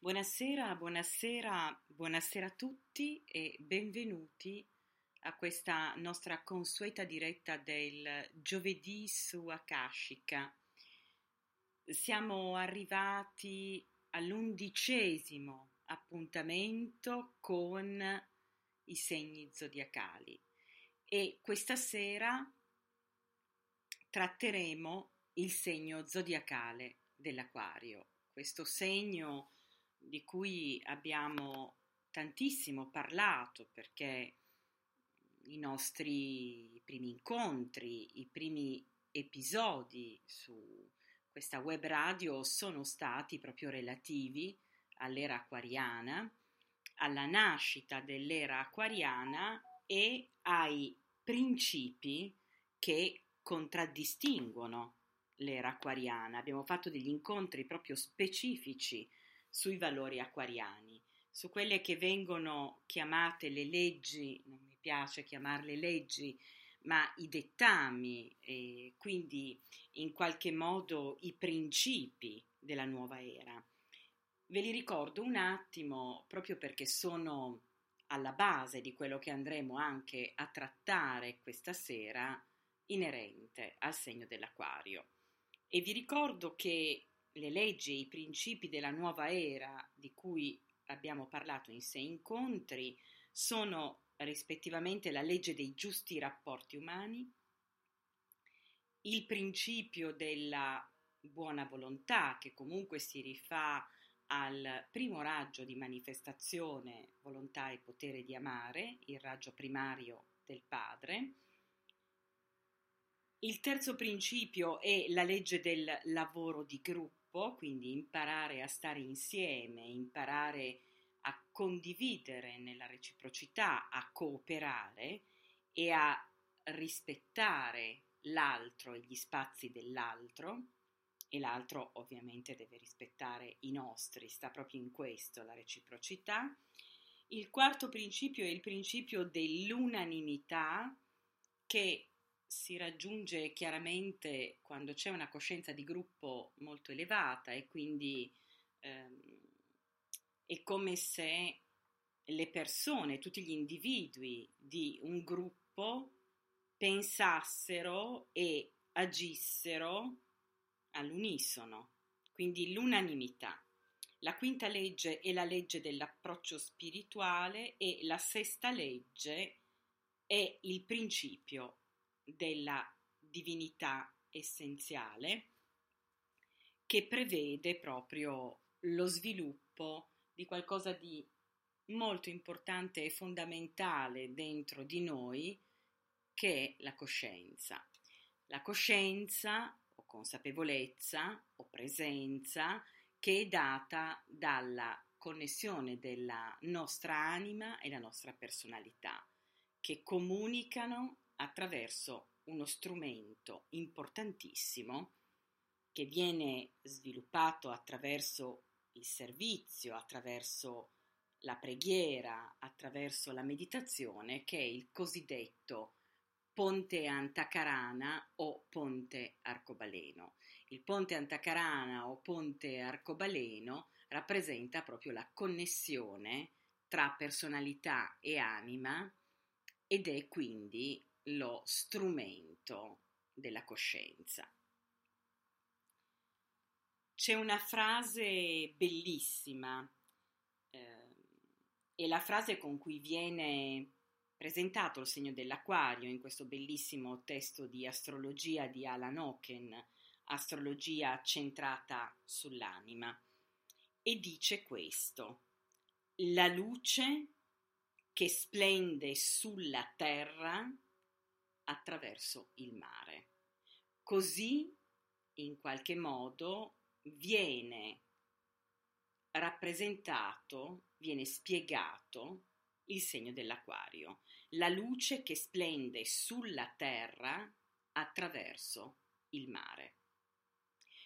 Buonasera, buonasera, buonasera a tutti e benvenuti a questa nostra consueta diretta del giovedì su Akashika. Siamo arrivati all'undicesimo appuntamento con i segni zodiacali e questa sera tratteremo il segno zodiacale dell'Aquario. Questo segno di cui abbiamo tantissimo parlato perché i nostri primi incontri, i primi episodi su questa web radio sono stati proprio relativi all'era acquariana, alla nascita dell'era acquariana e ai principi che contraddistinguono l'era acquariana. Abbiamo fatto degli incontri proprio specifici sui valori acquariani, su quelle che vengono chiamate le leggi, non mi piace chiamarle leggi, ma i dettami e quindi in qualche modo i principi della nuova era. Ve li ricordo un attimo proprio perché sono alla base di quello che andremo anche a trattare questa sera inerente al segno dell'acquario. E vi ricordo che le leggi e i principi della nuova era di cui abbiamo parlato in sei incontri sono rispettivamente la legge dei giusti rapporti umani, il principio della buona volontà che comunque si rifà al primo raggio di manifestazione volontà e potere di amare, il raggio primario del padre, il terzo principio è la legge del lavoro di gruppo, quindi imparare a stare insieme, imparare a condividere nella reciprocità, a cooperare e a rispettare l'altro e gli spazi dell'altro e l'altro ovviamente deve rispettare i nostri, sta proprio in questo la reciprocità. Il quarto principio è il principio dell'unanimità che si raggiunge chiaramente quando c'è una coscienza di gruppo molto elevata e quindi ehm, è come se le persone, tutti gli individui di un gruppo pensassero e agissero all'unisono, quindi l'unanimità. La quinta legge è la legge dell'approccio spirituale e la sesta legge è il principio della divinità essenziale che prevede proprio lo sviluppo di qualcosa di molto importante e fondamentale dentro di noi che è la coscienza. La coscienza o consapevolezza o presenza che è data dalla connessione della nostra anima e la nostra personalità, che comunicano attraverso uno strumento importantissimo che viene sviluppato attraverso il servizio, attraverso la preghiera, attraverso la meditazione, che è il cosiddetto ponte antacarana o ponte arcobaleno. Il ponte antacarana o ponte arcobaleno rappresenta proprio la connessione tra personalità e anima ed è quindi lo strumento della coscienza. C'è una frase bellissima, eh, è la frase con cui viene presentato il segno dell'acquario in questo bellissimo testo di astrologia di Alan Oken, astrologia centrata sull'anima, e dice questo, la luce che splende sulla terra attraverso il mare. Così, in qualche modo, viene rappresentato, viene spiegato il segno dell'acquario, la luce che splende sulla terra attraverso il mare.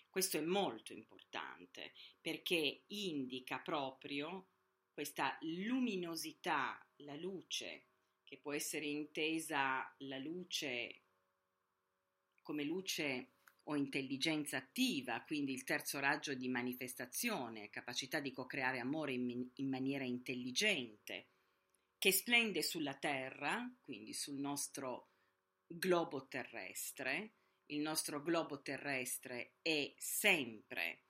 Questo è molto importante perché indica proprio questa luminosità, la luce che può essere intesa la luce come luce o intelligenza attiva, quindi il terzo raggio di manifestazione, capacità di co-creare amore in, in maniera intelligente, che splende sulla Terra, quindi sul nostro globo terrestre. Il nostro globo terrestre è sempre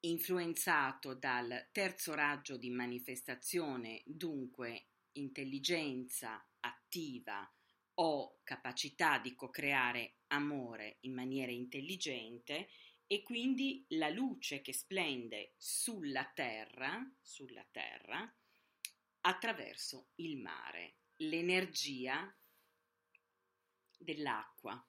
influenzato dal terzo raggio di manifestazione, dunque intelligenza attiva o capacità di co-creare amore in maniera intelligente e quindi la luce che splende sulla terra, sulla terra attraverso il mare, l'energia dell'acqua,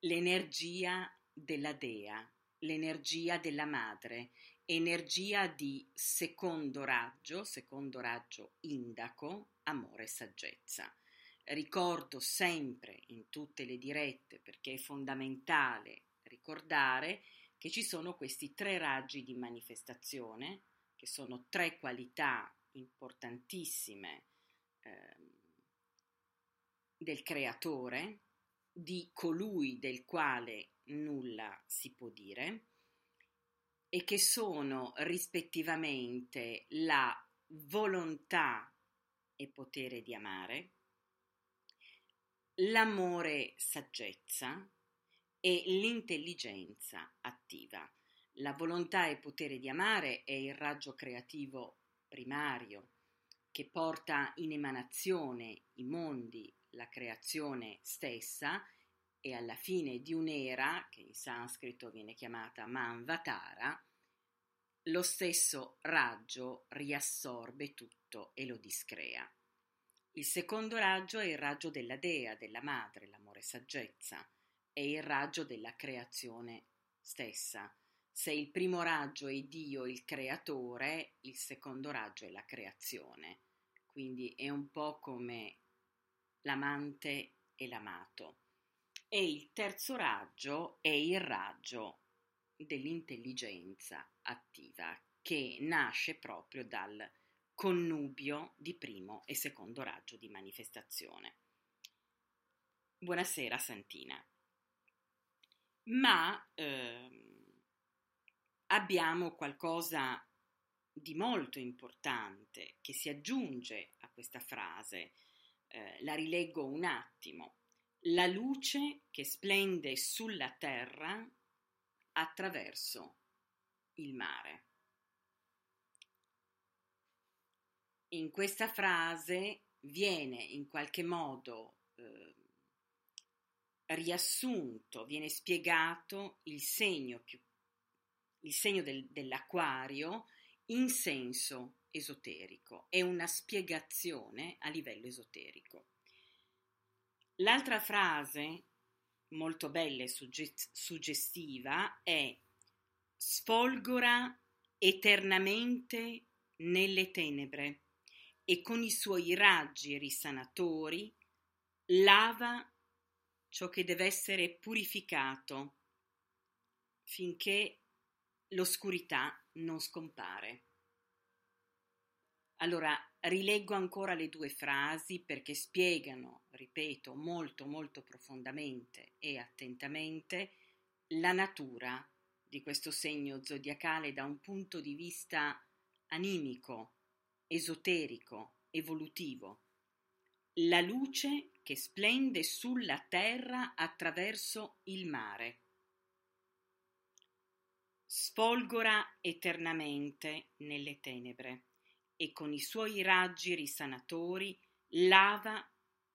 l'energia della dea, l'energia della madre, energia di secondo raggio, secondo raggio indaco, amore e saggezza. Ricordo sempre in tutte le dirette, perché è fondamentale ricordare che ci sono questi tre raggi di manifestazione, che sono tre qualità importantissime eh, del creatore, di colui del quale nulla si può dire, e che sono rispettivamente la volontà e potere di amare, l'amore saggezza e l'intelligenza attiva. La volontà e potere di amare è il raggio creativo primario che porta in emanazione i mondi, la creazione stessa e alla fine di un'era, che in sanscrito viene chiamata Manvatara, lo stesso raggio riassorbe tutto e lo discrea. Il secondo raggio è il raggio della dea, della madre, l'amore saggezza, è il raggio della creazione stessa. Se il primo raggio è Dio, il creatore, il secondo raggio è la creazione. Quindi è un po' come l'amante e l'amato. E il terzo raggio è il raggio dell'intelligenza attiva, che nasce proprio dal connubio di primo e secondo raggio di manifestazione. Buonasera Santina. Ma ehm, abbiamo qualcosa di molto importante che si aggiunge a questa frase. Eh, la rileggo un attimo. La luce che splende sulla terra attraverso il mare. in questa frase viene in qualche modo eh, riassunto, viene spiegato il segno, più, il segno del, dell'acquario in senso esoterico, è una spiegazione a livello esoterico. L'altra frase, molto bella e suggestiva, è sfolgora eternamente nelle tenebre e con i suoi raggi risanatori lava ciò che deve essere purificato finché l'oscurità non scompare. Allora, rileggo ancora le due frasi perché spiegano, ripeto, molto molto profondamente e attentamente la natura di questo segno zodiacale da un punto di vista animico, esoterico, evolutivo. La luce che splende sulla terra attraverso il mare. Sfolgora eternamente nelle tenebre e con i suoi raggi risanatori lava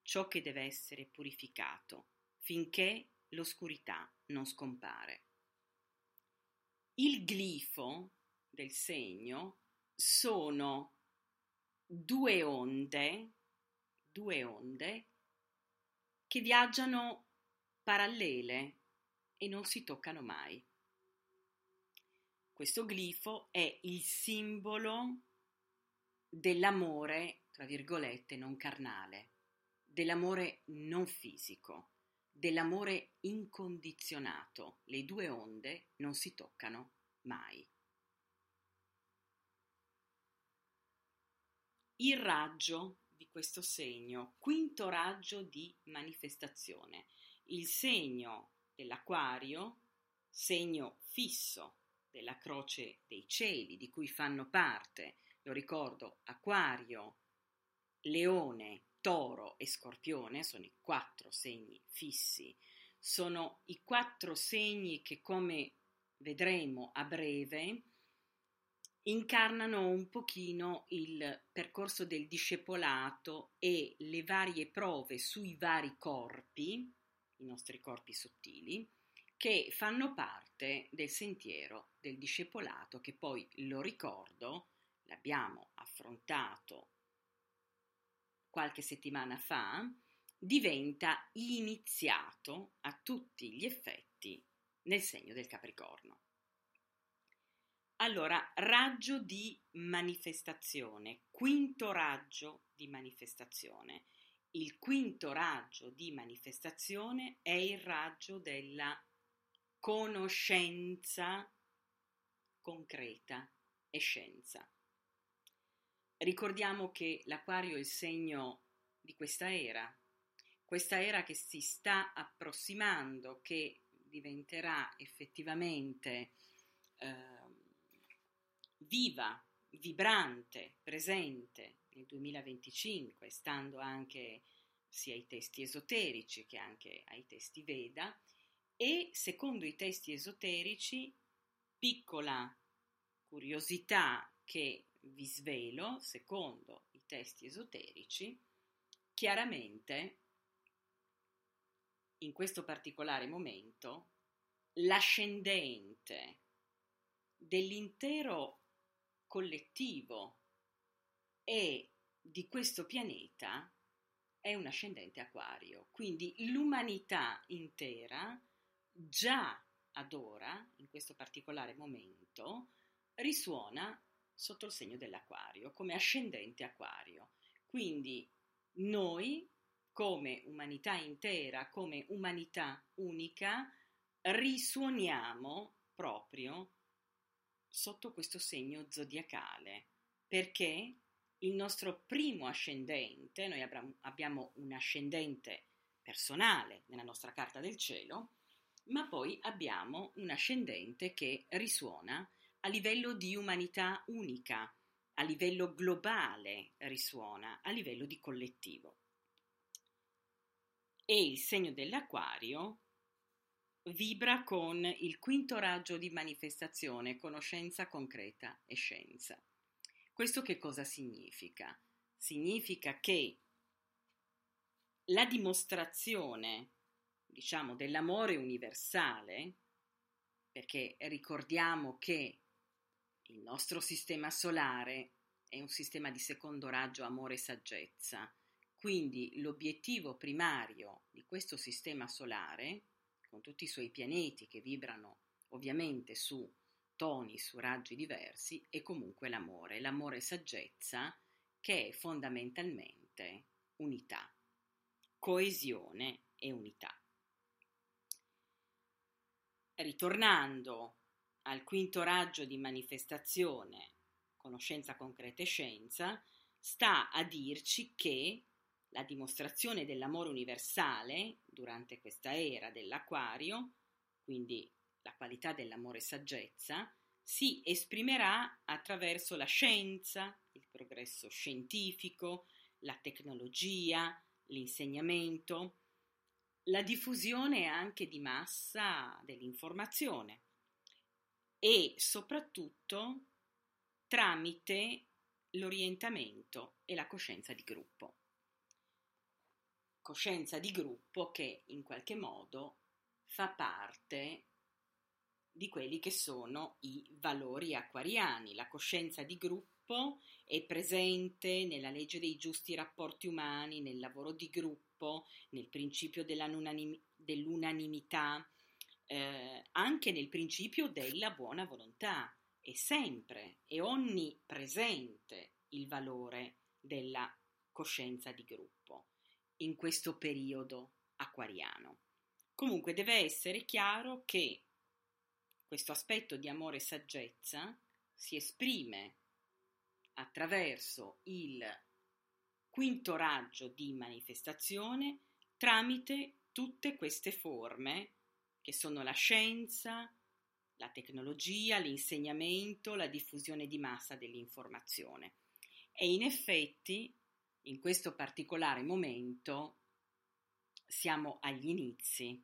ciò che deve essere purificato finché l'oscurità non scompare. Il glifo del segno sono due onde, due onde che viaggiano parallele e non si toccano mai. Questo glifo è il simbolo dell'amore, tra virgolette, non carnale, dell'amore non fisico, dell'amore incondizionato. Le due onde non si toccano mai. il raggio di questo segno, quinto raggio di manifestazione. Il segno dell'Aquario, segno fisso della croce dei cieli, di cui fanno parte, lo ricordo, Aquario, Leone, Toro e Scorpione, sono i quattro segni fissi, sono i quattro segni che, come vedremo a breve, incarnano un pochino il percorso del discepolato e le varie prove sui vari corpi, i nostri corpi sottili, che fanno parte del sentiero del discepolato, che poi, lo ricordo, l'abbiamo affrontato qualche settimana fa, diventa iniziato a tutti gli effetti nel segno del Capricorno. Allora, raggio di manifestazione, quinto raggio di manifestazione. Il quinto raggio di manifestazione è il raggio della conoscenza concreta e scienza. Ricordiamo che l'Aquario è il segno di questa era, questa era che si sta approssimando, che diventerà effettivamente eh, viva, vibrante, presente nel 2025, stando anche sia ai testi esoterici che anche ai testi Veda, e secondo i testi esoterici, piccola curiosità che vi svelo, secondo i testi esoterici, chiaramente in questo particolare momento l'ascendente dell'intero collettivo e di questo pianeta è un ascendente acquario, quindi l'umanità intera già ad ora, in questo particolare momento, risuona sotto il segno dell'acquario, come ascendente acquario. Quindi noi, come umanità intera, come umanità unica, risuoniamo proprio sotto questo segno zodiacale, perché il nostro primo ascendente, noi abbiamo un ascendente personale nella nostra carta del cielo, ma poi abbiamo un ascendente che risuona a livello di umanità unica, a livello globale risuona, a livello di collettivo. E il segno dell'acquario vibra con il quinto raggio di manifestazione, conoscenza concreta e scienza. Questo che cosa significa? Significa che la dimostrazione, diciamo, dell'amore universale, perché ricordiamo che il nostro sistema solare è un sistema di secondo raggio amore e saggezza, quindi l'obiettivo primario di questo sistema solare con tutti i suoi pianeti che vibrano ovviamente su toni, su raggi diversi, e comunque l'amore, l'amore e saggezza che è fondamentalmente unità, coesione e unità. Ritornando al quinto raggio di manifestazione, conoscenza concreta e scienza, sta a dirci che la dimostrazione dell'amore universale durante questa era dell'acquario, quindi la qualità dell'amore saggezza, si esprimerà attraverso la scienza, il progresso scientifico, la tecnologia, l'insegnamento, la diffusione anche di massa dell'informazione e soprattutto tramite l'orientamento e la coscienza di gruppo coscienza di gruppo che in qualche modo fa parte di quelli che sono i valori acquariani. La coscienza di gruppo è presente nella legge dei giusti rapporti umani, nel lavoro di gruppo, nel principio dell'unanimità, eh, anche nel principio della buona volontà. È sempre e onnipresente il valore della coscienza di gruppo in questo periodo acquariano. Comunque deve essere chiaro che questo aspetto di amore e saggezza si esprime attraverso il quinto raggio di manifestazione tramite tutte queste forme che sono la scienza, la tecnologia, l'insegnamento, la diffusione di massa dell'informazione. E in effetti, in questo particolare momento, siamo agli inizi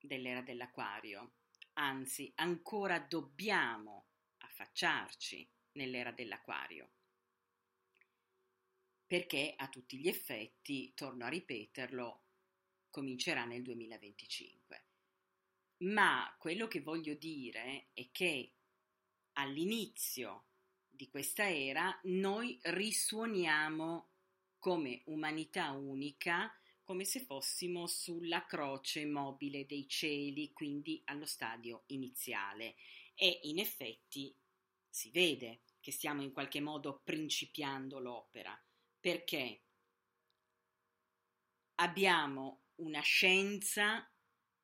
dell'era dell'acquario, anzi ancora dobbiamo affacciarci nell'era dell'acquario, perché a tutti gli effetti, torno a ripeterlo, comincerà nel 2025. Ma quello che voglio dire è che all'inizio di questa era noi risuoniamo come umanità unica, come se fossimo sulla croce mobile dei cieli, quindi allo stadio iniziale. E in effetti si vede che stiamo in qualche modo principiando l'opera, perché abbiamo una scienza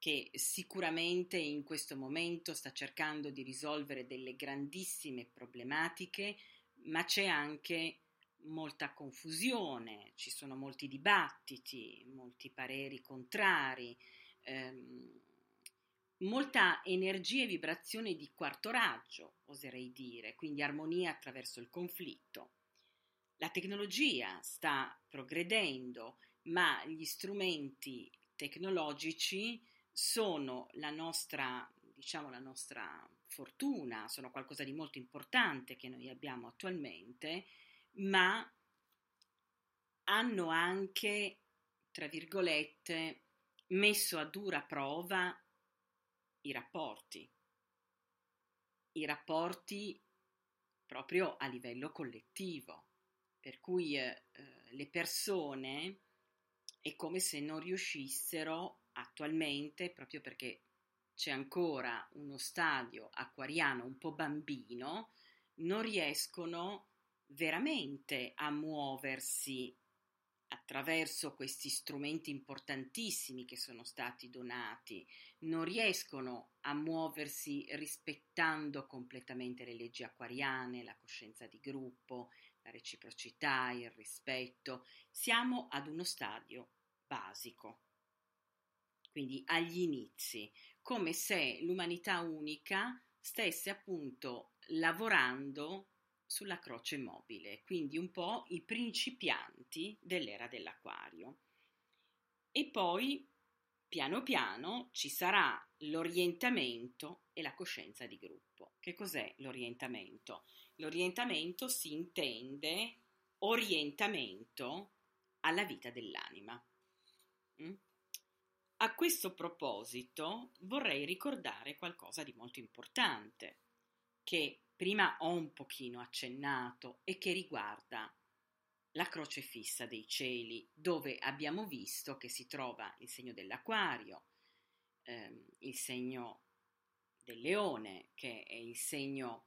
che sicuramente in questo momento sta cercando di risolvere delle grandissime problematiche, ma c'è anche molta confusione, ci sono molti dibattiti, molti pareri contrari, ehm, molta energia e vibrazione di quarto raggio, oserei dire, quindi armonia attraverso il conflitto. La tecnologia sta progredendo, ma gli strumenti tecnologici sono la nostra, diciamo, la nostra fortuna, sono qualcosa di molto importante che noi abbiamo attualmente, ma hanno anche, tra virgolette, messo a dura prova i rapporti, i rapporti proprio a livello collettivo, per cui eh, le persone è come se non riuscissero attualmente, proprio perché c'è ancora uno stadio acquariano un po' bambino, non riescono veramente a muoversi attraverso questi strumenti importantissimi che sono stati donati, non riescono a muoversi rispettando completamente le leggi acquariane, la coscienza di gruppo, la reciprocità, il rispetto. Siamo ad uno stadio basico quindi agli inizi, come se l'umanità unica stesse appunto lavorando sulla croce mobile, quindi un po' i principianti dell'era dell'acquario. E poi, piano piano, ci sarà l'orientamento e la coscienza di gruppo. Che cos'è l'orientamento? L'orientamento si intende orientamento alla vita dell'anima. Mm? A questo proposito vorrei ricordare qualcosa di molto importante, che prima ho un pochino accennato e che riguarda la croce fissa dei cieli, dove abbiamo visto che si trova il segno dell'acquario, ehm, il segno del leone, che è il segno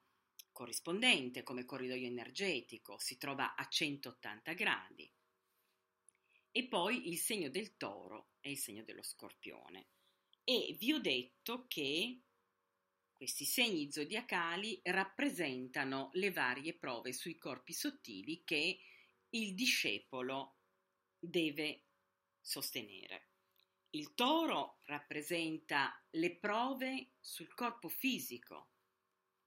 corrispondente come corridoio energetico, si trova a 180 gradi, e poi il segno del toro è il segno dello scorpione. E vi ho detto che questi segni zodiacali rappresentano le varie prove sui corpi sottili che il discepolo deve sostenere. Il toro rappresenta le prove sul corpo fisico,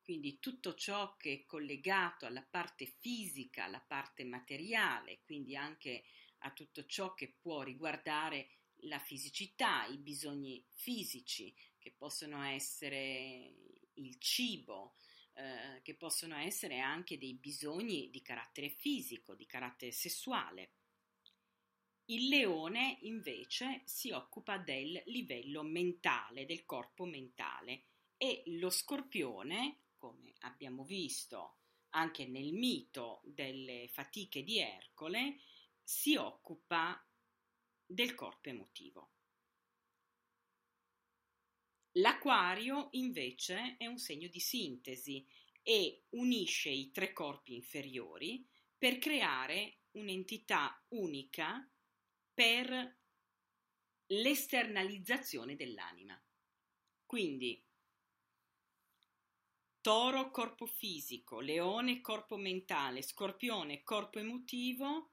quindi tutto ciò che è collegato alla parte fisica, alla parte materiale, quindi anche a tutto ciò che può riguardare la fisicità, i bisogni fisici, che possono essere il cibo, eh, che possono essere anche dei bisogni di carattere fisico, di carattere sessuale. Il leone invece si occupa del livello mentale, del corpo mentale e lo scorpione, come abbiamo visto anche nel mito delle fatiche di Ercole, si occupa del corpo emotivo. L'acquario invece è un segno di sintesi e unisce i tre corpi inferiori per creare un'entità unica per l'esternalizzazione dell'anima. Quindi toro corpo fisico, leone corpo mentale, scorpione corpo emotivo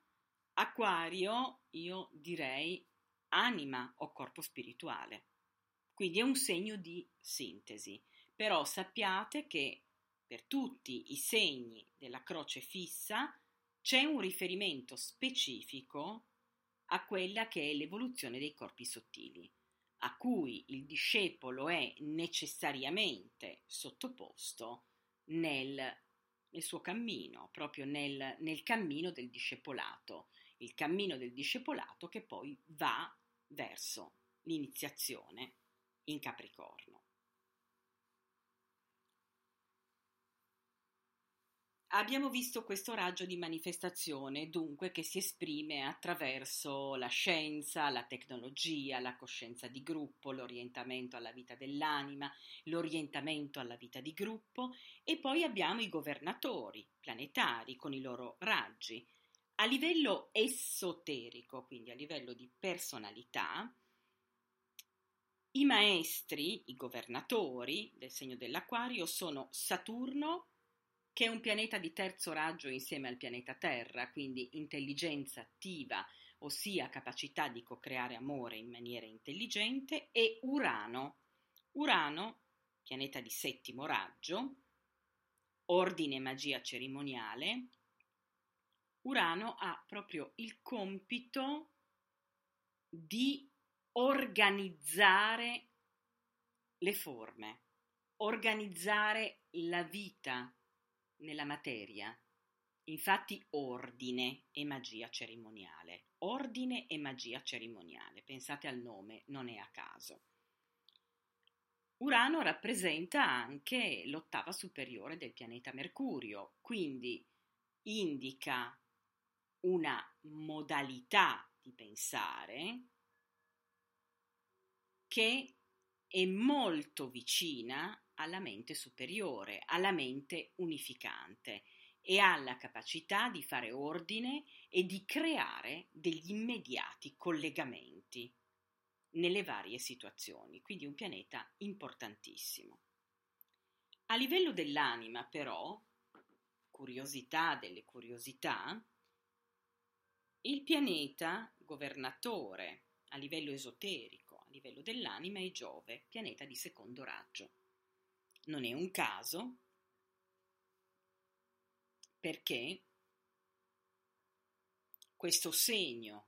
Acquario, io direi anima o corpo spirituale. Quindi è un segno di sintesi. Però sappiate che per tutti i segni della croce fissa c'è un riferimento specifico a quella che è l'evoluzione dei corpi sottili, a cui il discepolo è necessariamente sottoposto nel, nel suo cammino, proprio nel, nel cammino del discepolato, il cammino del discepolato che poi va verso l'iniziazione in Capricorno. Abbiamo visto questo raggio di manifestazione, dunque, che si esprime attraverso la scienza, la tecnologia, la coscienza di gruppo, l'orientamento alla vita dell'anima, l'orientamento alla vita di gruppo e poi abbiamo i governatori planetari con i loro raggi. A livello esoterico, quindi a livello di personalità, i maestri, i governatori del segno dell'Aquario sono Saturno, che è un pianeta di terzo raggio insieme al pianeta Terra, quindi intelligenza attiva, ossia capacità di co-creare amore in maniera intelligente, e Urano. Urano, pianeta di settimo raggio, ordine magia cerimoniale. Urano ha proprio il compito di organizzare le forme, organizzare la vita nella materia. Infatti ordine e magia cerimoniale. Ordine e magia cerimoniale. Pensate al nome, non è a caso. Urano rappresenta anche l'ottava superiore del pianeta Mercurio, quindi indica una modalità di pensare che è molto vicina alla mente superiore, alla mente unificante e alla capacità di fare ordine e di creare degli immediati collegamenti nelle varie situazioni, quindi un pianeta importantissimo. A livello dell'anima, però, curiosità delle curiosità, il pianeta governatore a livello esoterico, a livello dell'anima è Giove, pianeta di secondo raggio. Non è un caso perché questo segno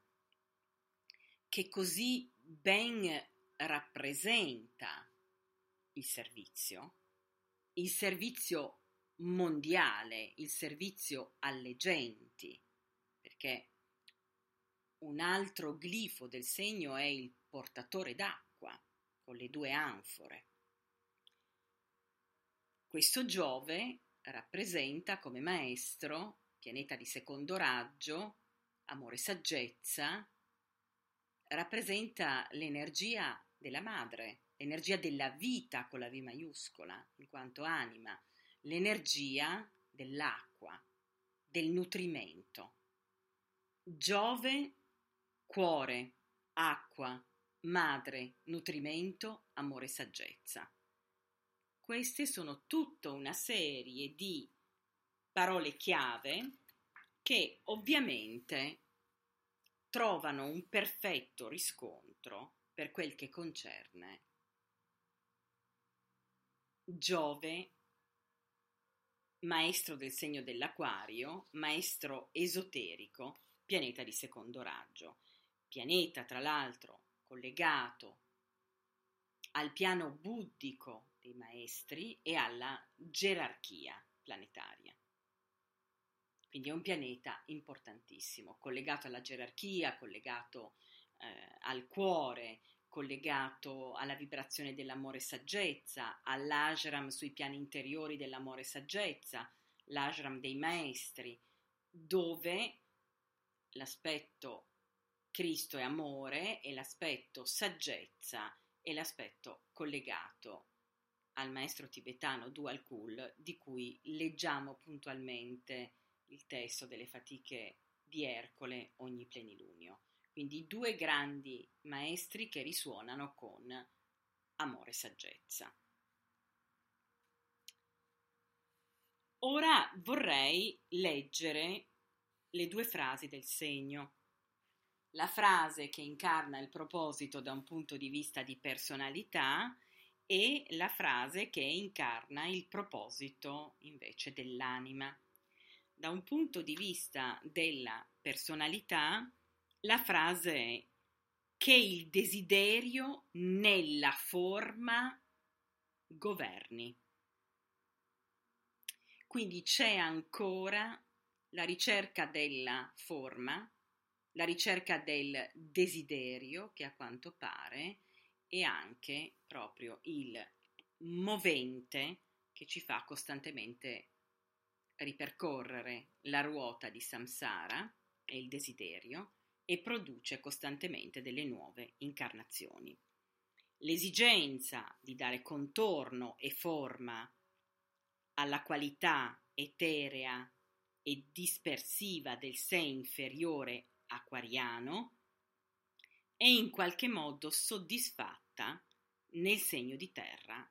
che così ben rappresenta il servizio, il servizio mondiale, il servizio alle genti, perché un altro glifo del segno è il portatore d'acqua con le due anfore. Questo Giove rappresenta come maestro, pianeta di secondo raggio, amore e saggezza, rappresenta l'energia della madre, l'energia della vita con la V maiuscola, in quanto anima, l'energia dell'acqua, del nutrimento. Giove, cuore, acqua, madre, nutrimento, amore e saggezza. Queste sono tutta una serie di parole chiave che ovviamente trovano un perfetto riscontro per quel che concerne Giove, maestro del segno dell'Aquario, maestro esoterico, pianeta di secondo raggio. Pianeta, tra l'altro, collegato al piano buddico dei maestri e alla gerarchia planetaria. Quindi è un pianeta importantissimo, collegato alla gerarchia, collegato eh, al cuore, collegato alla vibrazione dell'amore e saggezza, all'ashram sui piani interiori dell'amore e saggezza, l'ashram dei maestri, dove l'aspetto Cristo è amore e l'aspetto saggezza è l'aspetto collegato al maestro tibetano Dual Kul, di cui leggiamo puntualmente il testo delle fatiche di Ercole ogni plenilunio. Quindi due grandi maestri che risuonano con amore e saggezza. Ora vorrei leggere le due frasi del segno. La frase che incarna il proposito da un punto di vista di personalità e la frase che incarna il proposito invece dell'anima. Da un punto di vista della personalità, la frase è che il desiderio nella forma governi. Quindi c'è ancora la ricerca della forma, la ricerca del desiderio, che a quanto pare è anche proprio il movente che ci fa costantemente ripercorrere la ruota di samsara e il desiderio e produce costantemente delle nuove incarnazioni. L'esigenza di dare contorno e forma alla qualità eterea e dispersiva del sé inferiore acquariano è in qualche modo soddisfatta nel segno di terra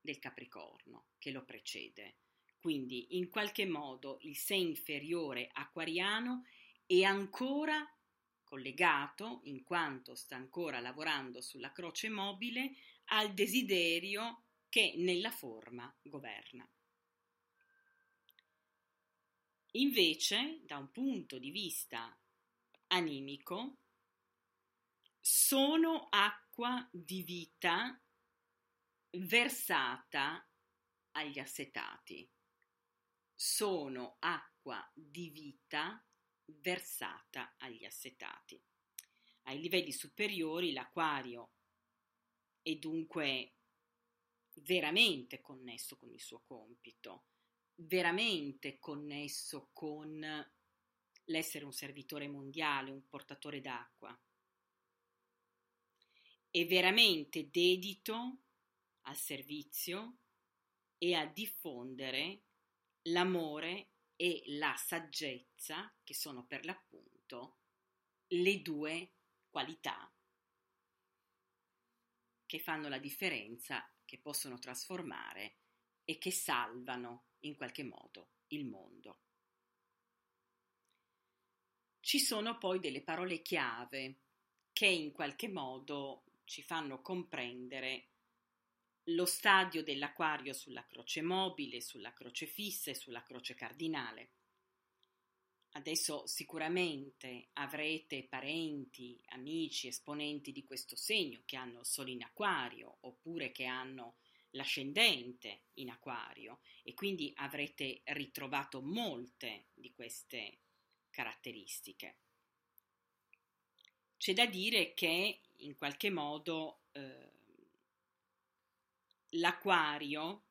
del Capricorno che lo precede. Quindi in qualche modo il sé inferiore acquariano è ancora collegato, in quanto sta ancora lavorando sulla croce mobile, al desiderio che nella forma governa. Invece, da un punto di vista animico, sono acqua di vita versata agli assetati. Sono acqua di vita versata agli assetati. Ai livelli superiori l'acquario è dunque veramente connesso con il suo compito veramente connesso con l'essere un servitore mondiale, un portatore d'acqua. È veramente dedito al servizio e a diffondere l'amore e la saggezza, che sono per l'appunto le due qualità che fanno la differenza, che possono trasformare e che salvano in qualche modo il mondo. Ci sono poi delle parole chiave che in qualche modo ci fanno comprendere lo stadio dell'acquario sulla croce mobile, sulla croce fissa e sulla croce cardinale. Adesso sicuramente avrete parenti, amici, esponenti di questo segno che hanno solo in acquario oppure che hanno l'ascendente in acquario e quindi avrete ritrovato molte di queste caratteristiche. C'è da dire che in qualche modo eh, l'acquario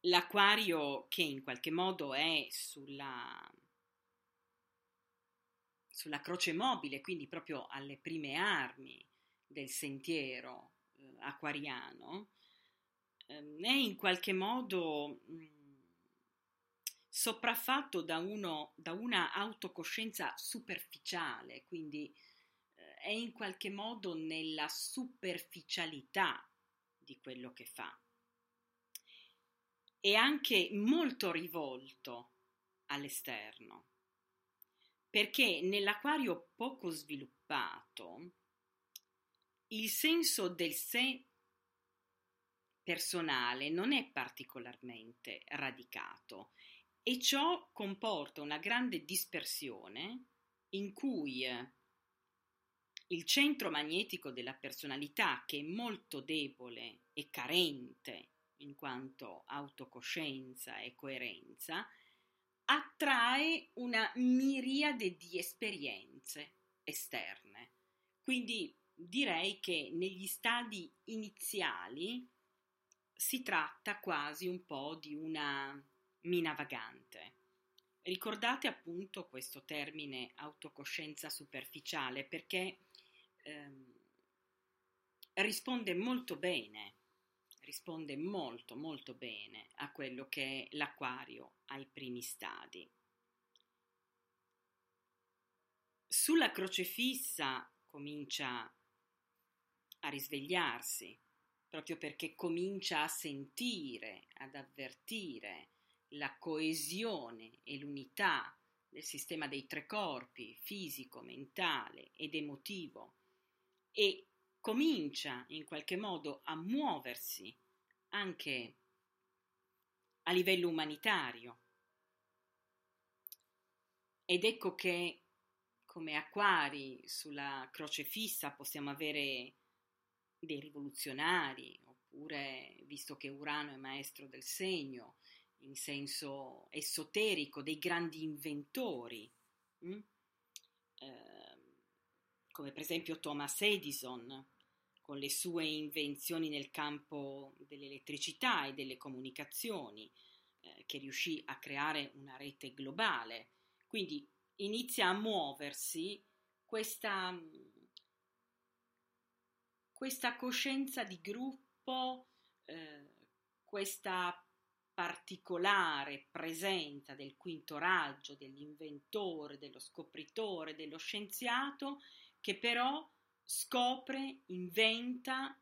l'acquario che in qualche modo è sulla sulla croce mobile, quindi proprio alle prime armi del sentiero eh, acquariano, eh, è in qualche modo mh, mm, sopraffatto da, uno, da, una autocoscienza superficiale, quindi eh, è in qualche modo nella superficialità di quello che fa. È anche molto rivolto all'esterno perché nell'acquario poco sviluppato il senso del sé personale non è particolarmente radicato e ciò comporta una grande dispersione in cui il centro magnetico della personalità, che è molto debole e carente in quanto autocoscienza e coerenza, attrae una miriade di esperienze esterne. Quindi direi che negli stadi iniziali si tratta quasi un po' di una mina vagante. Ricordate appunto questo termine autocoscienza superficiale perché ehm, risponde molto bene risponde molto molto bene a quello che è l'acquario ai primi stadi. Sulla crocefissa comincia a risvegliarsi, proprio perché comincia a sentire, ad avvertire la coesione e l'unità del sistema dei tre corpi, fisico, mentale ed emotivo, e comincia in qualche modo a muoversi anche a livello umanitario. Ed ecco che come acquari sulla croce fissa possiamo avere dei rivoluzionari, oppure, visto che Urano è maestro del segno, in senso esoterico, dei grandi inventori, eh, come per esempio Thomas Edison, con le sue invenzioni nel campo dell'elettricità e delle comunicazioni, eh, che riuscì a creare una rete globale. Quindi inizia a muoversi questa, questa coscienza di gruppo, eh, questa particolare presenza del quinto raggio, dell'inventore, dello scopritore, dello scienziato, che però scopre, inventa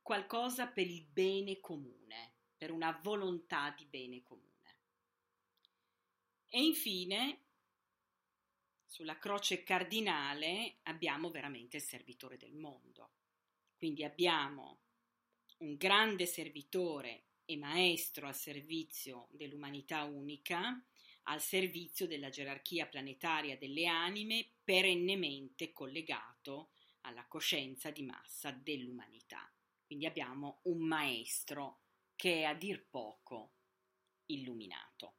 qualcosa per il bene comune, per una volontà di bene comune. E infine sulla croce cardinale abbiamo veramente il servitore del mondo. Quindi abbiamo un grande servitore e maestro al servizio dell'umanità unica, al servizio della gerarchia planetaria delle anime, perennemente collegato alla coscienza di massa dell'umanità. Quindi abbiamo un maestro che è a dir poco illuminato.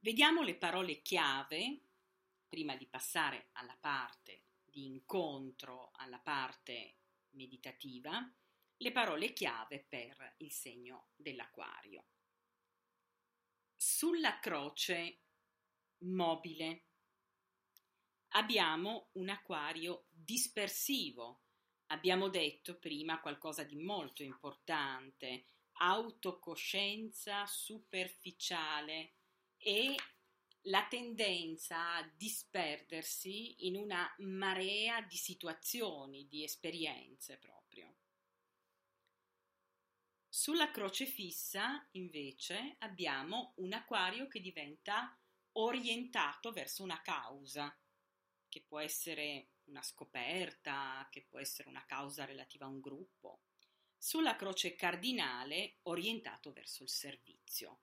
Vediamo le parole chiave prima di passare alla parte di incontro, alla parte meditativa, le parole chiave per il segno dell'acquario. Sulla croce mobile abbiamo un acquario dispersivo. Abbiamo detto prima qualcosa di molto importante, autocoscienza superficiale e la tendenza a disperdersi in una marea di situazioni, di esperienze proprio. Sulla croce fissa, invece, abbiamo un acquario che diventa orientato verso una causa, che può essere una scoperta, che può essere una causa relativa a un gruppo. Sulla croce cardinale, orientato verso il servizio.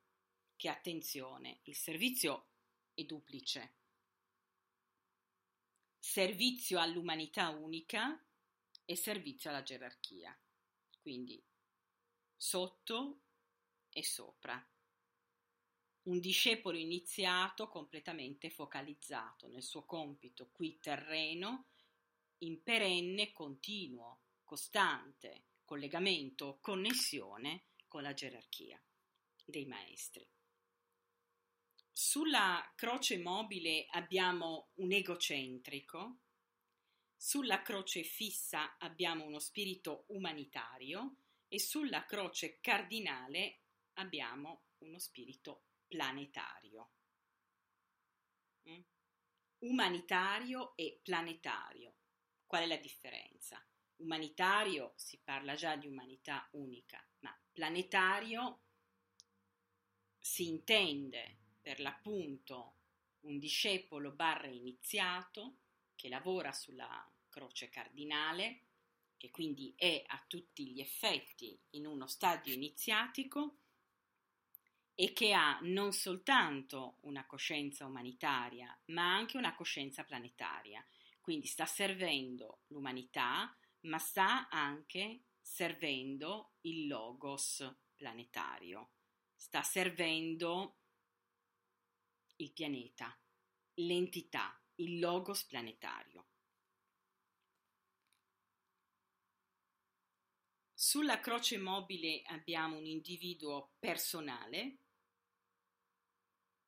Che attenzione, il servizio e duplice. Servizio all'umanità unica e servizio alla gerarchia, quindi sotto e sopra. Un discepolo iniziato completamente focalizzato nel suo compito qui terreno, in perenne, continuo, costante collegamento, connessione con la gerarchia dei maestri. Sulla croce mobile abbiamo un egocentrico, sulla croce fissa abbiamo uno spirito umanitario e sulla croce cardinale abbiamo uno spirito planetario. Mm? Umanitario e planetario. Qual è la differenza? Umanitario si parla già di umanità unica, ma planetario si intende per l'appunto un discepolo barra iniziato che lavora sulla croce cardinale, che quindi è a tutti gli effetti in uno stadio iniziatico e che ha non soltanto una coscienza umanitaria, ma anche una coscienza planetaria. Quindi sta servendo l'umanità, ma sta anche servendo il logos planetario. Sta servendo il pianeta, l'entità, il logos planetario. Sulla croce mobile abbiamo un individuo personale,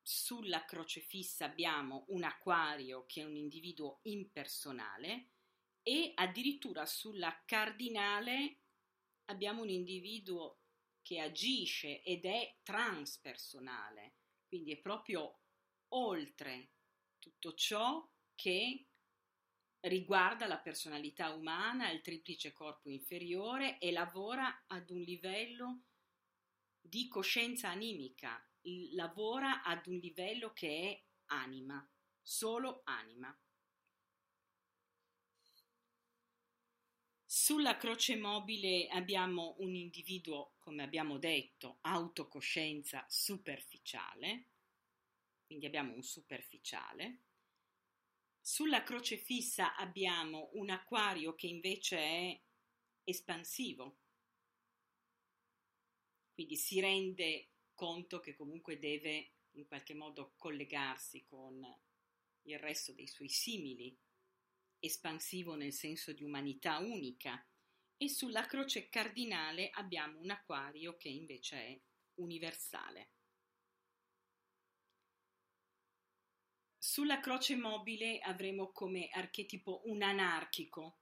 sulla croce fissa abbiamo un acquario che è un individuo impersonale e addirittura sulla cardinale abbiamo un individuo che agisce ed è transpersonale, quindi è proprio oltre tutto ciò che riguarda la personalità umana, il triplice corpo inferiore e lavora ad un livello di coscienza animica, lavora ad un livello che è anima, solo anima. Sulla croce mobile abbiamo un individuo, come abbiamo detto, autocoscienza superficiale, quindi abbiamo un superficiale. Sulla croce fissa abbiamo un acquario che invece è espansivo, quindi si rende conto che comunque deve in qualche modo collegarsi con il resto dei suoi simili, espansivo nel senso di umanità unica, e sulla croce cardinale abbiamo un acquario che invece è universale. Sulla croce mobile avremo come archetipo un anarchico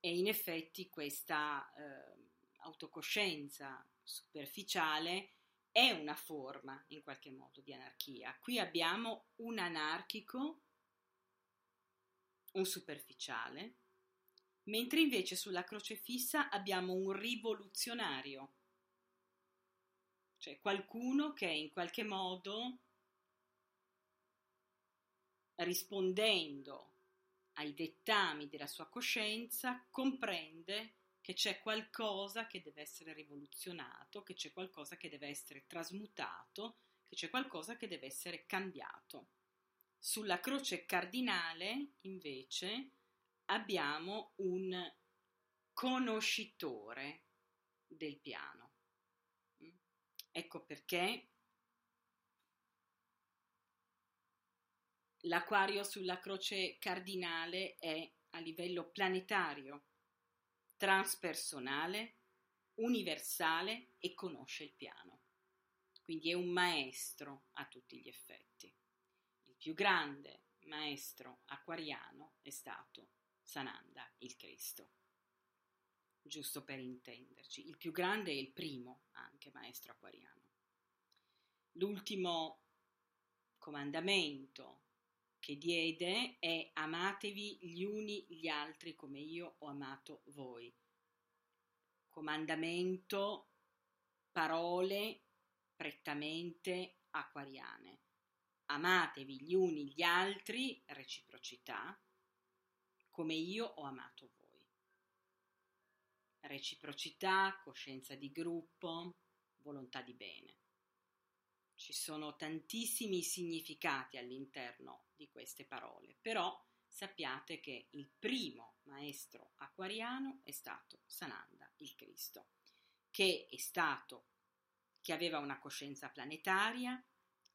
e in effetti questa eh, autocoscienza superficiale è una forma in qualche modo di anarchia. Qui abbiamo un anarchico, un superficiale, mentre invece sulla croce fissa abbiamo un rivoluzionario, cioè qualcuno che in qualche modo rispondendo ai dettami della sua coscienza comprende che c'è qualcosa che deve essere rivoluzionato, che c'è qualcosa che deve essere trasmutato, che c'è qualcosa che deve essere cambiato. Sulla croce cardinale, invece, abbiamo un conoscitore del piano. Mm? Ecco perché l'acquario sulla croce cardinale è a livello planetario transpersonale, universale e conosce il piano. Quindi è un maestro a tutti gli effetti. Il più grande maestro acquariano è stato Sananda, il Cristo. Giusto per intenderci, il più grande è il primo anche maestro acquariano. L'ultimo comandamento che diede è amatevi gli uni gli altri come io ho amato voi. Comandamento, parole prettamente acquariane. Amatevi gli uni gli altri, reciprocità, come io ho amato voi. Reciprocità, coscienza di gruppo, volontà di bene. Ci sono tantissimi significati all'interno di queste parole, però sappiate che il primo maestro acquariano è stato Sananda, il Cristo, che è stato, che aveva una coscienza planetaria,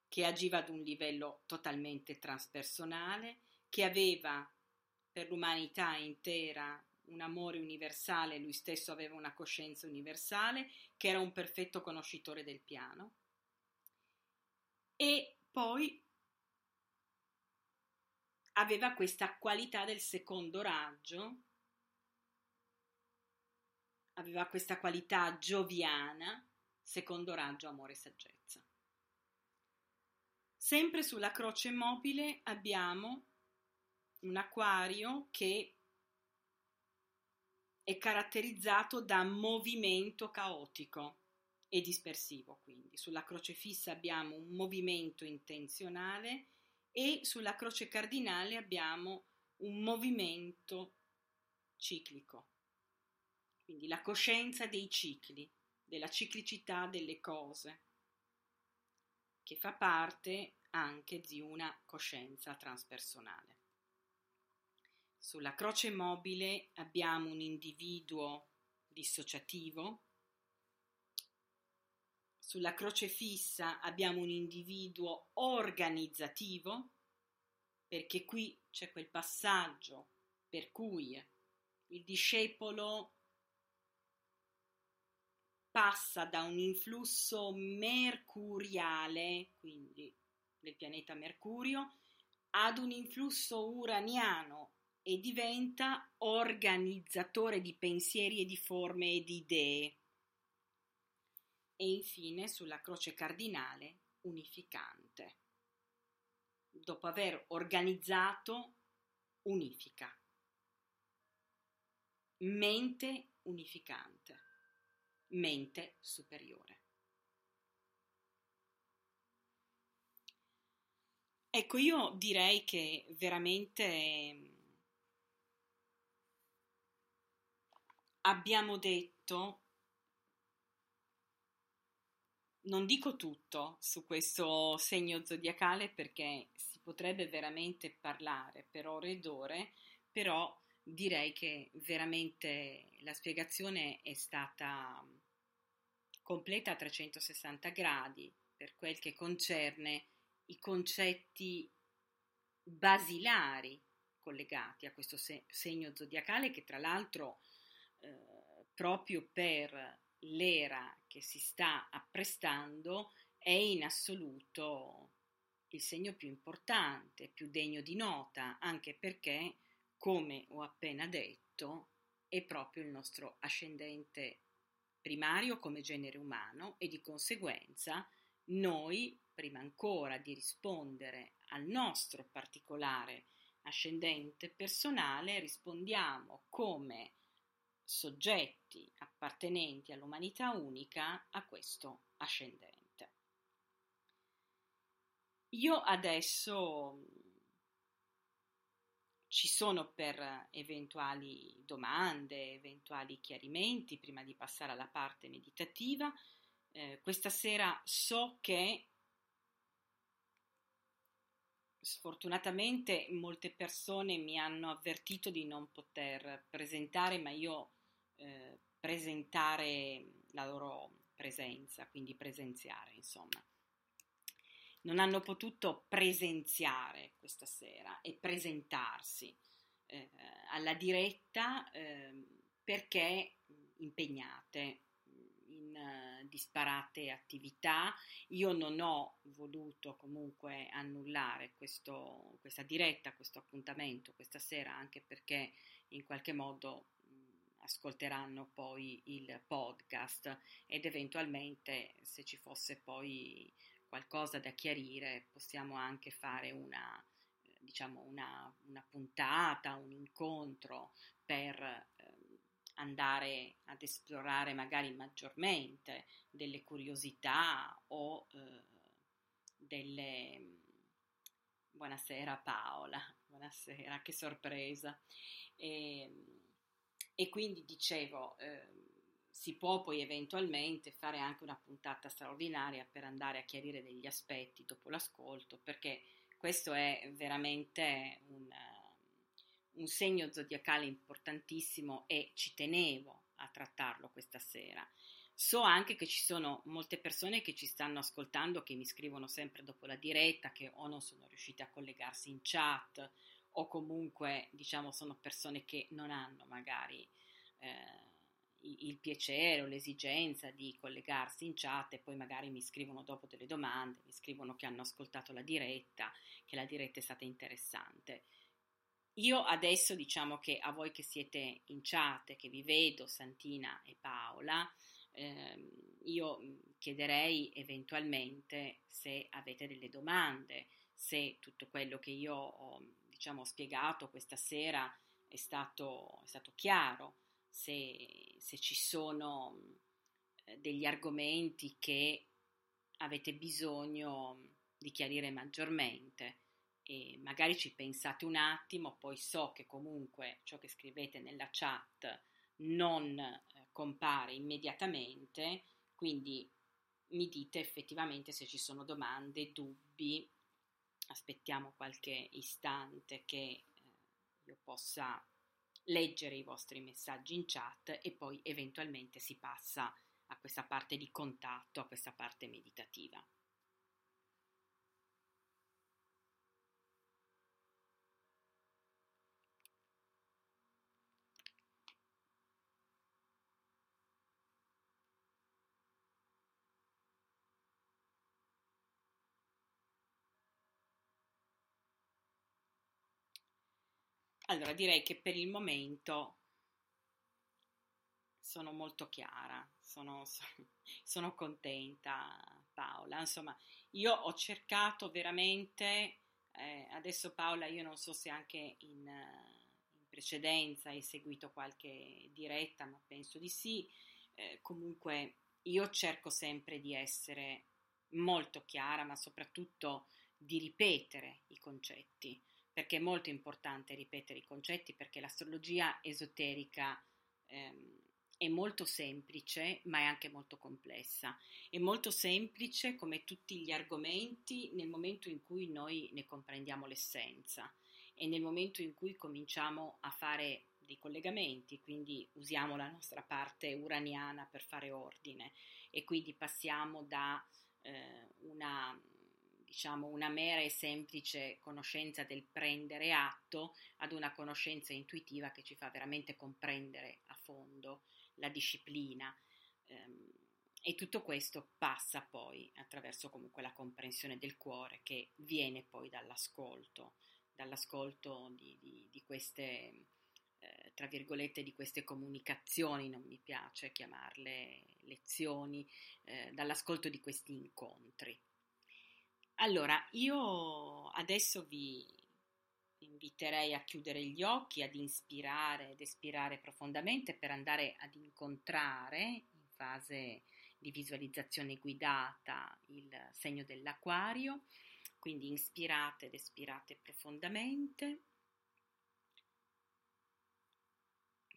che agiva ad un livello totalmente transpersonale, che aveva per l'umanità intera un amore universale, lui stesso aveva una coscienza universale, che era un perfetto conoscitore del piano e poi aveva questa qualità del secondo raggio, aveva questa qualità gioviana, secondo raggio amore e saggezza. Sempre sulla croce mobile abbiamo un acquario che è caratterizzato da movimento caotico e dispersivo, quindi sulla croce fissa abbiamo un movimento intenzionale e sulla croce cardinale abbiamo un movimento ciclico. Quindi la coscienza dei cicli, della ciclicità delle cose, che fa parte anche di una coscienza transpersonale. Sulla croce mobile abbiamo un individuo dissociativo sulla croce fissa abbiamo un individuo organizzativo, perché qui c'è quel passaggio per cui il discepolo passa da un influsso mercuriale, quindi del pianeta Mercurio, ad un influsso uraniano e diventa organizzatore di pensieri e di forme e di idee e infine sulla croce cardinale unificante. Dopo aver organizzato, unifica. Mente unificante. mente superiore. Ecco, io direi che veramente abbiamo detto, non dico tutto su questo segno zodiacale perché si potrebbe veramente parlare per ore ed ore, però direi che veramente la spiegazione è stata completa a 360 gradi per quel che concerne i concetti basilari collegati a questo se- segno zodiacale che tra l'altro eh, proprio per l'era che si sta apprestando è in assoluto il segno più importante, più degno di nota, anche perché, come ho appena detto, è proprio il nostro ascendente primario come genere umano e di conseguenza noi, prima ancora di rispondere al nostro particolare ascendente personale, rispondiamo come soggetti appartenenti all'umanità unica a questo ascendente. Io adesso ci sono per eventuali domande, eventuali chiarimenti prima di passare alla parte meditativa. Eh, questa sera so che sfortunatamente molte persone mi hanno avvertito di non poter presentare, ma io eh, presentare la loro presenza, quindi presenziare, insomma. Non hanno potuto presenziare questa sera e presentarsi eh, alla diretta eh, perché impegnate in uh, disparate attività. Io non ho voluto comunque annullare questo, questa diretta, questo appuntamento questa sera, anche perché in qualche modo ascolteranno poi il podcast ed eventualmente se ci fosse poi qualcosa da chiarire possiamo anche fare una, diciamo una, una puntata, un incontro per eh, andare ad esplorare magari maggiormente delle curiosità o eh, delle... Buonasera Paola, buonasera, che sorpresa. E, ehm, e quindi dicevo, eh, si può poi eventualmente fare anche una puntata straordinaria per andare a chiarire degli aspetti dopo l'ascolto, perché questo è veramente un, uh, un segno zodiacale importantissimo e ci tenevo a trattarlo questa sera. So anche che ci sono molte persone che ci stanno ascoltando, che mi scrivono sempre dopo la diretta, che o non sono riuscite a collegarsi in chat o comunque diciamo sono persone che non hanno magari eh, il piacere o l'esigenza di collegarsi in chat e poi magari mi scrivono dopo delle domande, mi scrivono che hanno ascoltato la diretta, che la diretta è stata interessante. Io adesso diciamo che a voi che siete in chat, che vi vedo, Santina e Paola, ehm, io chiederei eventualmente se avete delle domande, se tutto quello che io ho diciamo, spiegato questa sera è stato, è stato chiaro, se, se, ci sono eh, degli argomenti che avete bisogno di chiarire maggiormente. E magari ci pensate un attimo, poi so che comunque ciò che scrivete nella chat non eh, compare immediatamente, quindi mi dite effettivamente se ci sono domande, dubbi aspettiamo qualche istante che eh, io possa leggere i vostri messaggi in chat e poi eventualmente si passa a questa parte di contatto, a questa parte meditativa. Allora, direi che per il momento sono molto chiara, sono, sono contenta Paola. Insomma, io ho cercato veramente, eh, adesso Paola io non so se anche in, in, precedenza hai seguito qualche diretta, ma penso di sì, eh, comunque io cerco sempre di essere molto chiara, ma soprattutto di ripetere i concetti, perché è molto importante ripetere i concetti, perché l'astrologia esoterica ehm, è molto semplice, ma è anche molto complessa. È molto semplice come tutti gli argomenti nel momento in cui noi ne comprendiamo l'essenza e nel momento in cui cominciamo a fare dei collegamenti, quindi usiamo la nostra parte uraniana per fare ordine e quindi passiamo da eh, una diciamo una mera e semplice conoscenza del prendere atto ad una conoscenza intuitiva che ci fa veramente comprendere a fondo la disciplina. Ehm, e tutto questo passa poi attraverso comunque la comprensione del cuore che viene poi dall'ascolto, dall'ascolto di, di, di queste, eh, tra virgolette, di queste comunicazioni, non mi piace chiamarle lezioni, eh, dall'ascolto di questi incontri. Allora, io adesso vi inviterei a chiudere gli occhi, ad inspirare ed espirare profondamente per andare ad incontrare in fase di visualizzazione guidata il segno dell'acquario. Quindi inspirate ed espirate profondamente.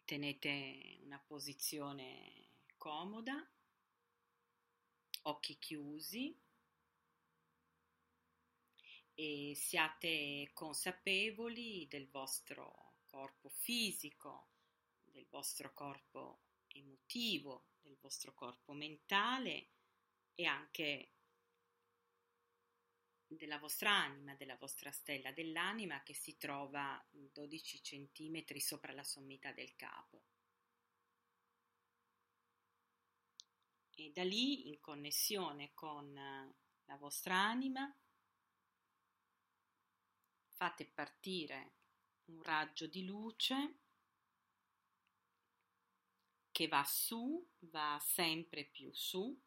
Tenete una posizione comoda, occhi chiusi e siate consapevoli del vostro corpo fisico, del vostro corpo emotivo, del vostro corpo mentale e anche della vostra anima, della vostra stella dell'anima che si trova 12 cm sopra la sommità del capo. E da lì, in connessione con la vostra anima, fate partire un raggio di luce che va su, va sempre più su.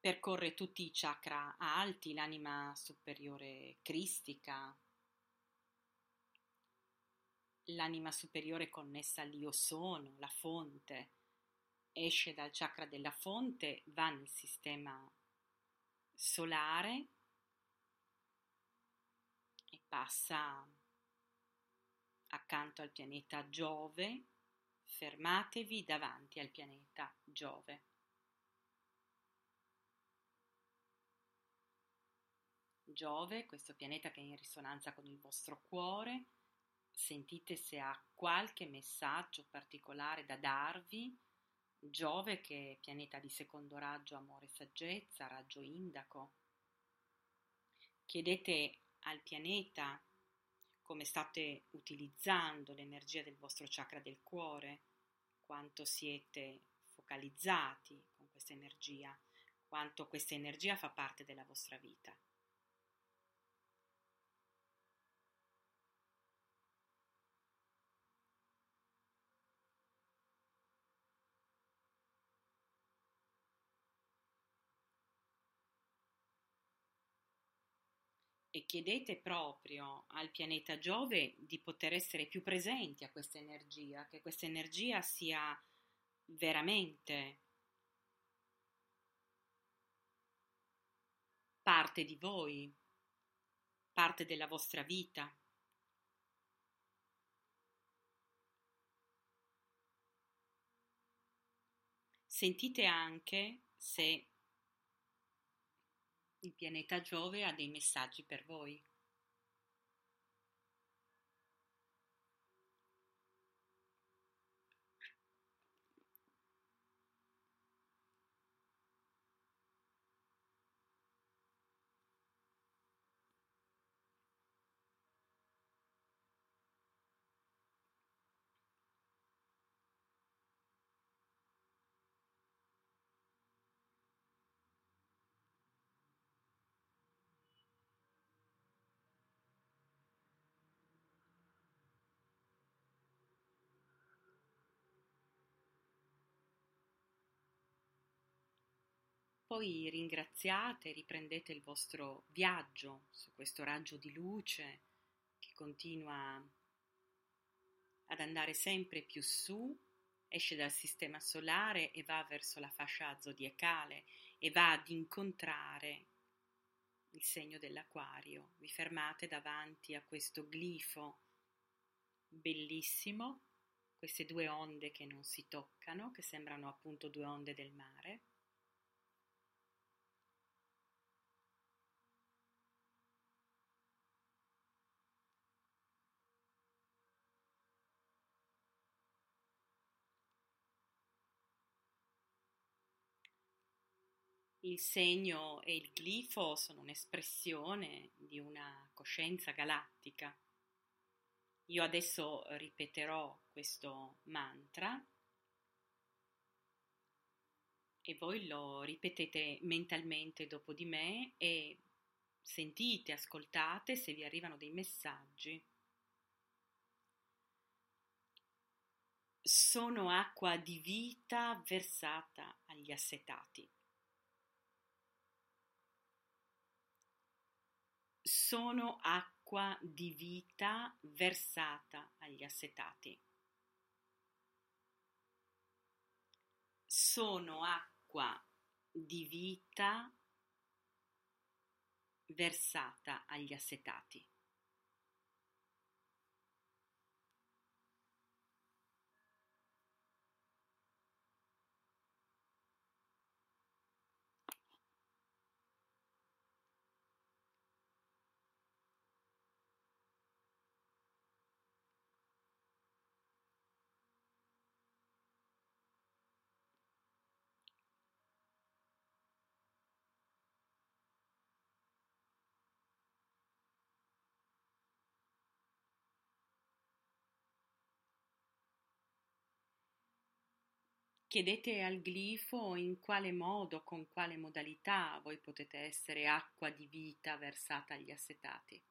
Percorre tutti i chakra alti, l'anima superiore cristica, l'anima superiore connessa all'io sono, la fonte, esce dal chakra della fonte, va nel sistema solare e passa accanto al pianeta Giove, fermatevi davanti al pianeta Giove. Giove, questo pianeta che è in risonanza con il vostro cuore, sentite se ha qualche messaggio particolare da darvi Giove che è pianeta di secondo raggio amore e saggezza, raggio indaco. Chiedete al pianeta come state utilizzando l'energia del vostro chakra del cuore, quanto siete focalizzati con questa energia, quanto questa energia fa parte della vostra vita. Chiedete proprio al pianeta Giove di poter essere più presenti a questa energia, che questa energia sia veramente parte di voi, parte della vostra vita. Sentite anche se il pianeta Giove ha dei messaggi per voi. Poi ringraziate, riprendete il vostro viaggio su questo raggio di luce che continua ad andare sempre più su, esce dal sistema solare e va verso la fascia zodiacale e va ad incontrare il segno dell'acquario. Vi fermate davanti a questo glifo bellissimo, queste due onde che non si toccano, che sembrano appunto due onde del mare. Il segno e il glifo sono un'espressione di una coscienza galattica. Io adesso ripeterò questo mantra e voi lo ripetete mentalmente dopo di me e sentite, ascoltate se vi arrivano dei messaggi. Sono acqua di vita versata agli assetati. Sono acqua di vita versata agli assetati. Sono acqua di vita versata agli assetati. Chiedete al glifo in quale modo, con quale modalità voi potete essere acqua di vita versata agli assetati.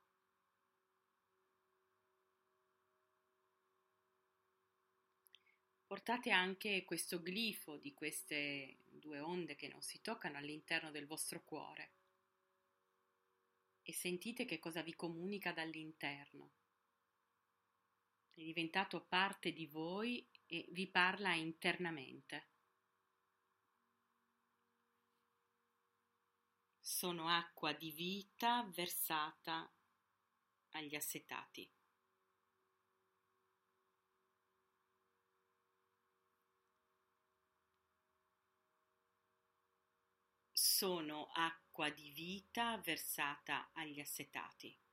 Portate anche questo glifo di queste due onde che non si toccano all'interno del vostro cuore e sentite che cosa vi comunica dall'interno. È diventato parte di voi e vi parla internamente. Sono acqua di vita versata agli assetati. Sono acqua di vita versata agli assetati.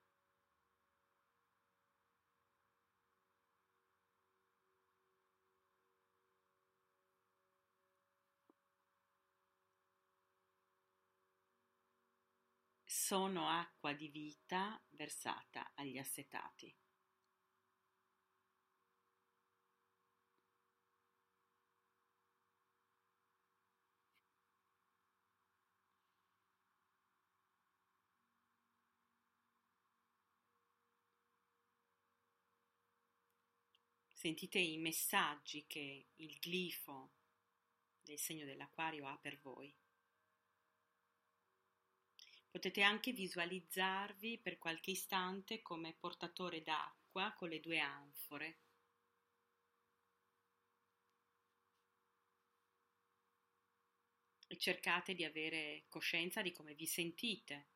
Sono acqua di vita versata agli assetati. Sentite i messaggi che il glifo del segno dell'acquario ha per voi. Potete anche visualizzarvi per qualche istante come portatore d'acqua con le due anfore. E cercate di avere coscienza di come vi sentite.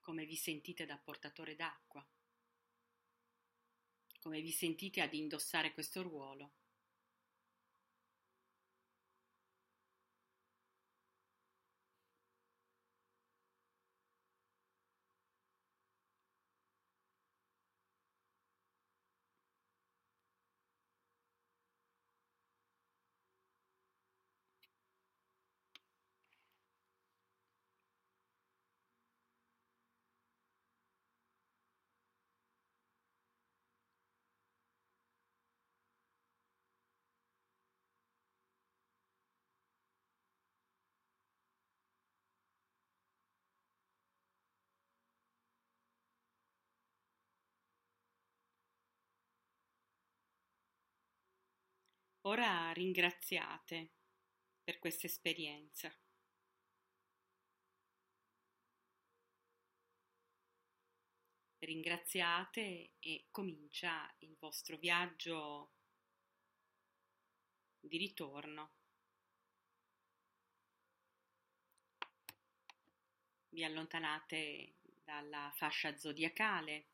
Come vi sentite da portatore d'acqua. Come vi sentite ad indossare questo ruolo. Ora ringraziate per questa esperienza. ringraziate e comincia il vostro viaggio di ritorno. Vi allontanate dalla fascia zodiacale,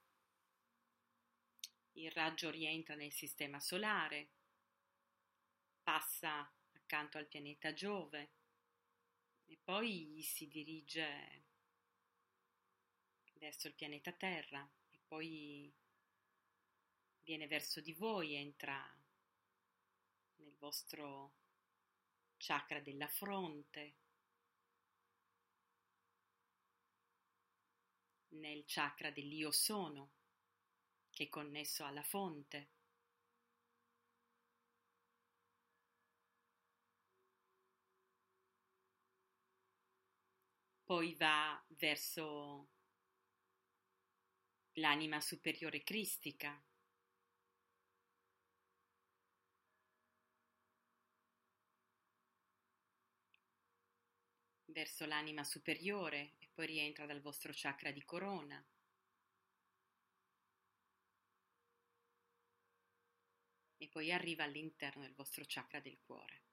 il raggio rientra nel sistema solare, passa accanto al pianeta Giove e poi si dirige verso il pianeta Terra e poi viene verso di voi, entra nel vostro chakra della fronte, nel chakra dell'io sono, che è connesso alla fonte. Poi va verso l'anima superiore cristica. verso l'anima superiore e poi rientra dal vostro chakra di corona. E poi arriva all'interno del vostro chakra del cuore.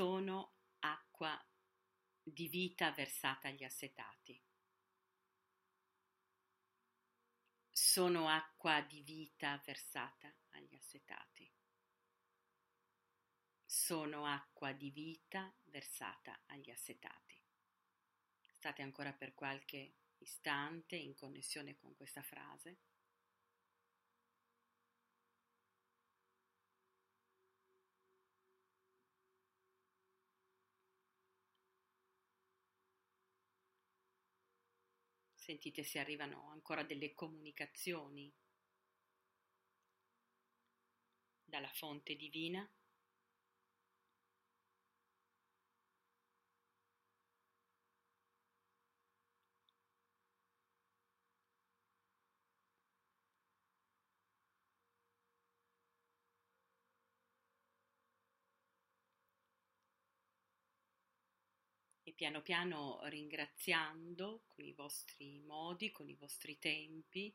Sono acqua di vita versata agli assetati. Sono acqua di vita versata agli assetati. Sono acqua di vita versata agli assetati. State ancora per qualche istante in connessione con questa frase. Sentite se arrivano ancora delle comunicazioni dalla fonte divina. E piano piano ringraziando con i vostri modi, con i vostri tempi,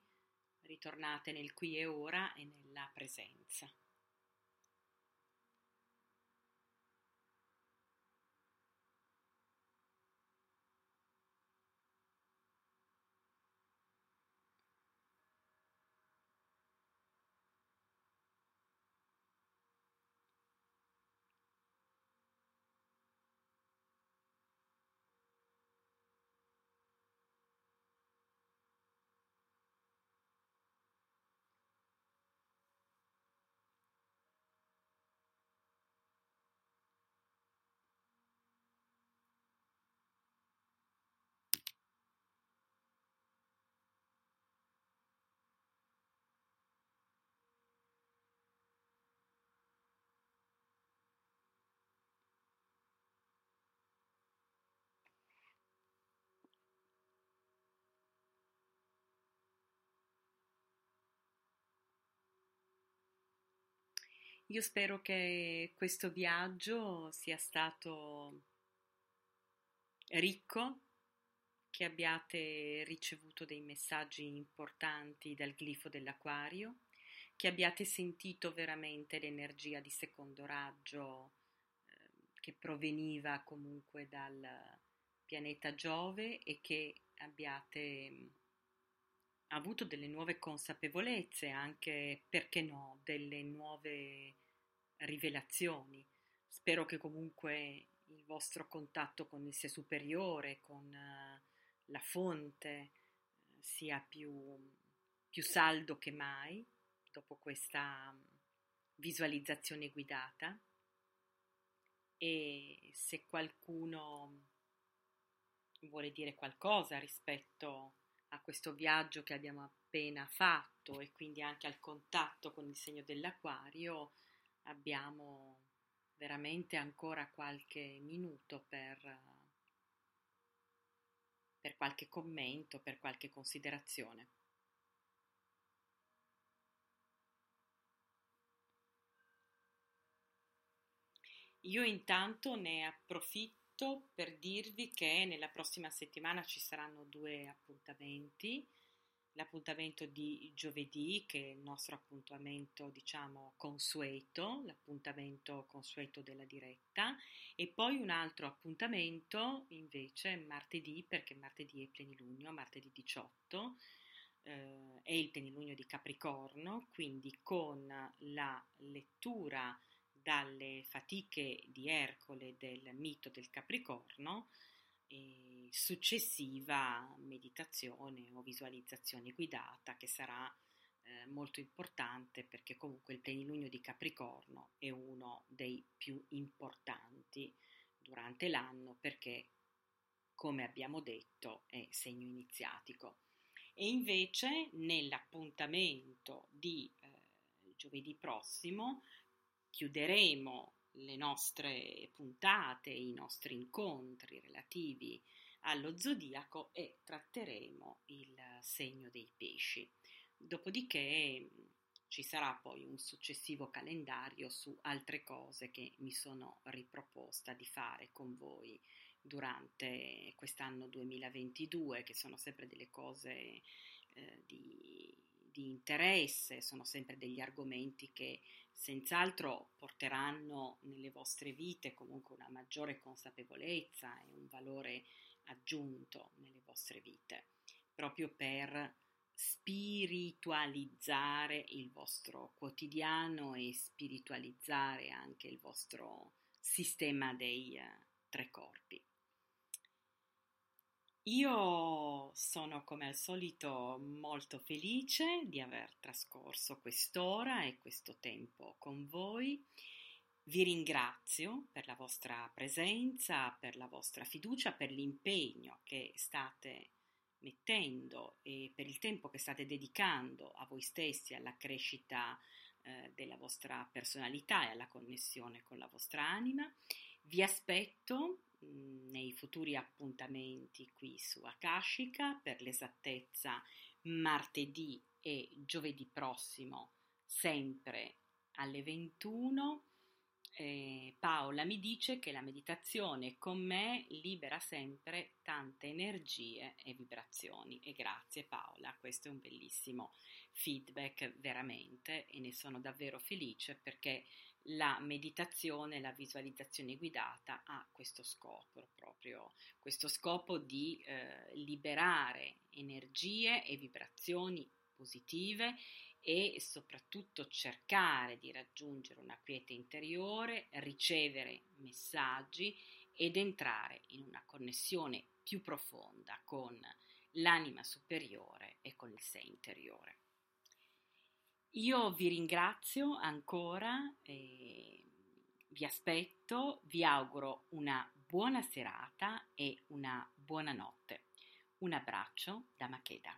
ritornate nel qui e ora e nella presenza. Io spero che questo viaggio sia stato ricco, che abbiate ricevuto dei messaggi importanti dal glifo dell'acquario, che abbiate sentito veramente l'energia di secondo raggio eh, che proveniva comunque dal pianeta Giove e che abbiate avuto delle nuove consapevolezze, anche perché no, delle nuove rivelazioni. Spero che comunque il vostro contatto con il sé superiore, con uh, la fonte, sia più, più, saldo che mai dopo questa um, visualizzazione guidata. E se qualcuno vuole dire qualcosa rispetto a questo viaggio che abbiamo appena fatto e quindi anche al contatto con il segno dell'acquario abbiamo veramente ancora qualche minuto per, per qualche commento, per qualche considerazione. Io intanto ne approfitto per dirvi che nella prossima settimana ci saranno due appuntamenti. L'appuntamento di giovedì, che è il nostro appuntamento, diciamo, consueto, l'appuntamento consueto della diretta, e poi un altro appuntamento invece martedì, perché martedì è plenilunio, martedì 18, eh, è il plenilunio di Capricorno, quindi con la lettura dalle fatiche di Ercole del mito del Capricorno, e successiva meditazione o visualizzazione guidata che sarà eh, molto importante perché comunque il plenilunio di Capricorno è uno dei più importanti durante l'anno perché come abbiamo detto è segno iniziatico. E invece nell'appuntamento di eh, giovedì prossimo chiuderemo le nostre puntate, i nostri incontri relativi allo zodiaco e tratteremo il segno dei pesci. Dopodiché ci sarà poi un successivo calendario su altre cose che mi sono riproposta di fare con voi durante quest'anno 2022, che sono sempre delle cose eh, di, di interesse, sono sempre degli argomenti che senz'altro porteranno nelle vostre vite comunque una maggiore consapevolezza e un valore aggiunto nelle vostre vite, proprio per spiritualizzare il vostro quotidiano e spiritualizzare anche il vostro sistema dei uh, tre corpi. Io sono come al solito molto felice di aver trascorso quest'ora e questo tempo con voi. Vi ringrazio per la vostra presenza, per la vostra fiducia, per l'impegno che state mettendo e per il tempo che state dedicando a voi stessi, alla crescita eh, della vostra personalità e alla connessione con la vostra anima. Vi aspetto nei futuri appuntamenti qui su Akashika, per l'esattezza martedì e giovedì prossimo, sempre alle 21. Eh, Paola mi dice che la meditazione con me libera sempre tante energie e vibrazioni e grazie Paola, questo è un bellissimo feedback veramente e ne sono davvero felice perché la meditazione, la visualizzazione guidata ha questo scopo, proprio questo scopo di eh, liberare energie e vibrazioni positive e soprattutto cercare di raggiungere una quiete interiore, ricevere messaggi ed entrare in una connessione più profonda con l'anima superiore e con il sé interiore. Io vi ringrazio ancora, vi aspetto, vi auguro una buona serata e una buona notte. Un abbraccio da Makeda.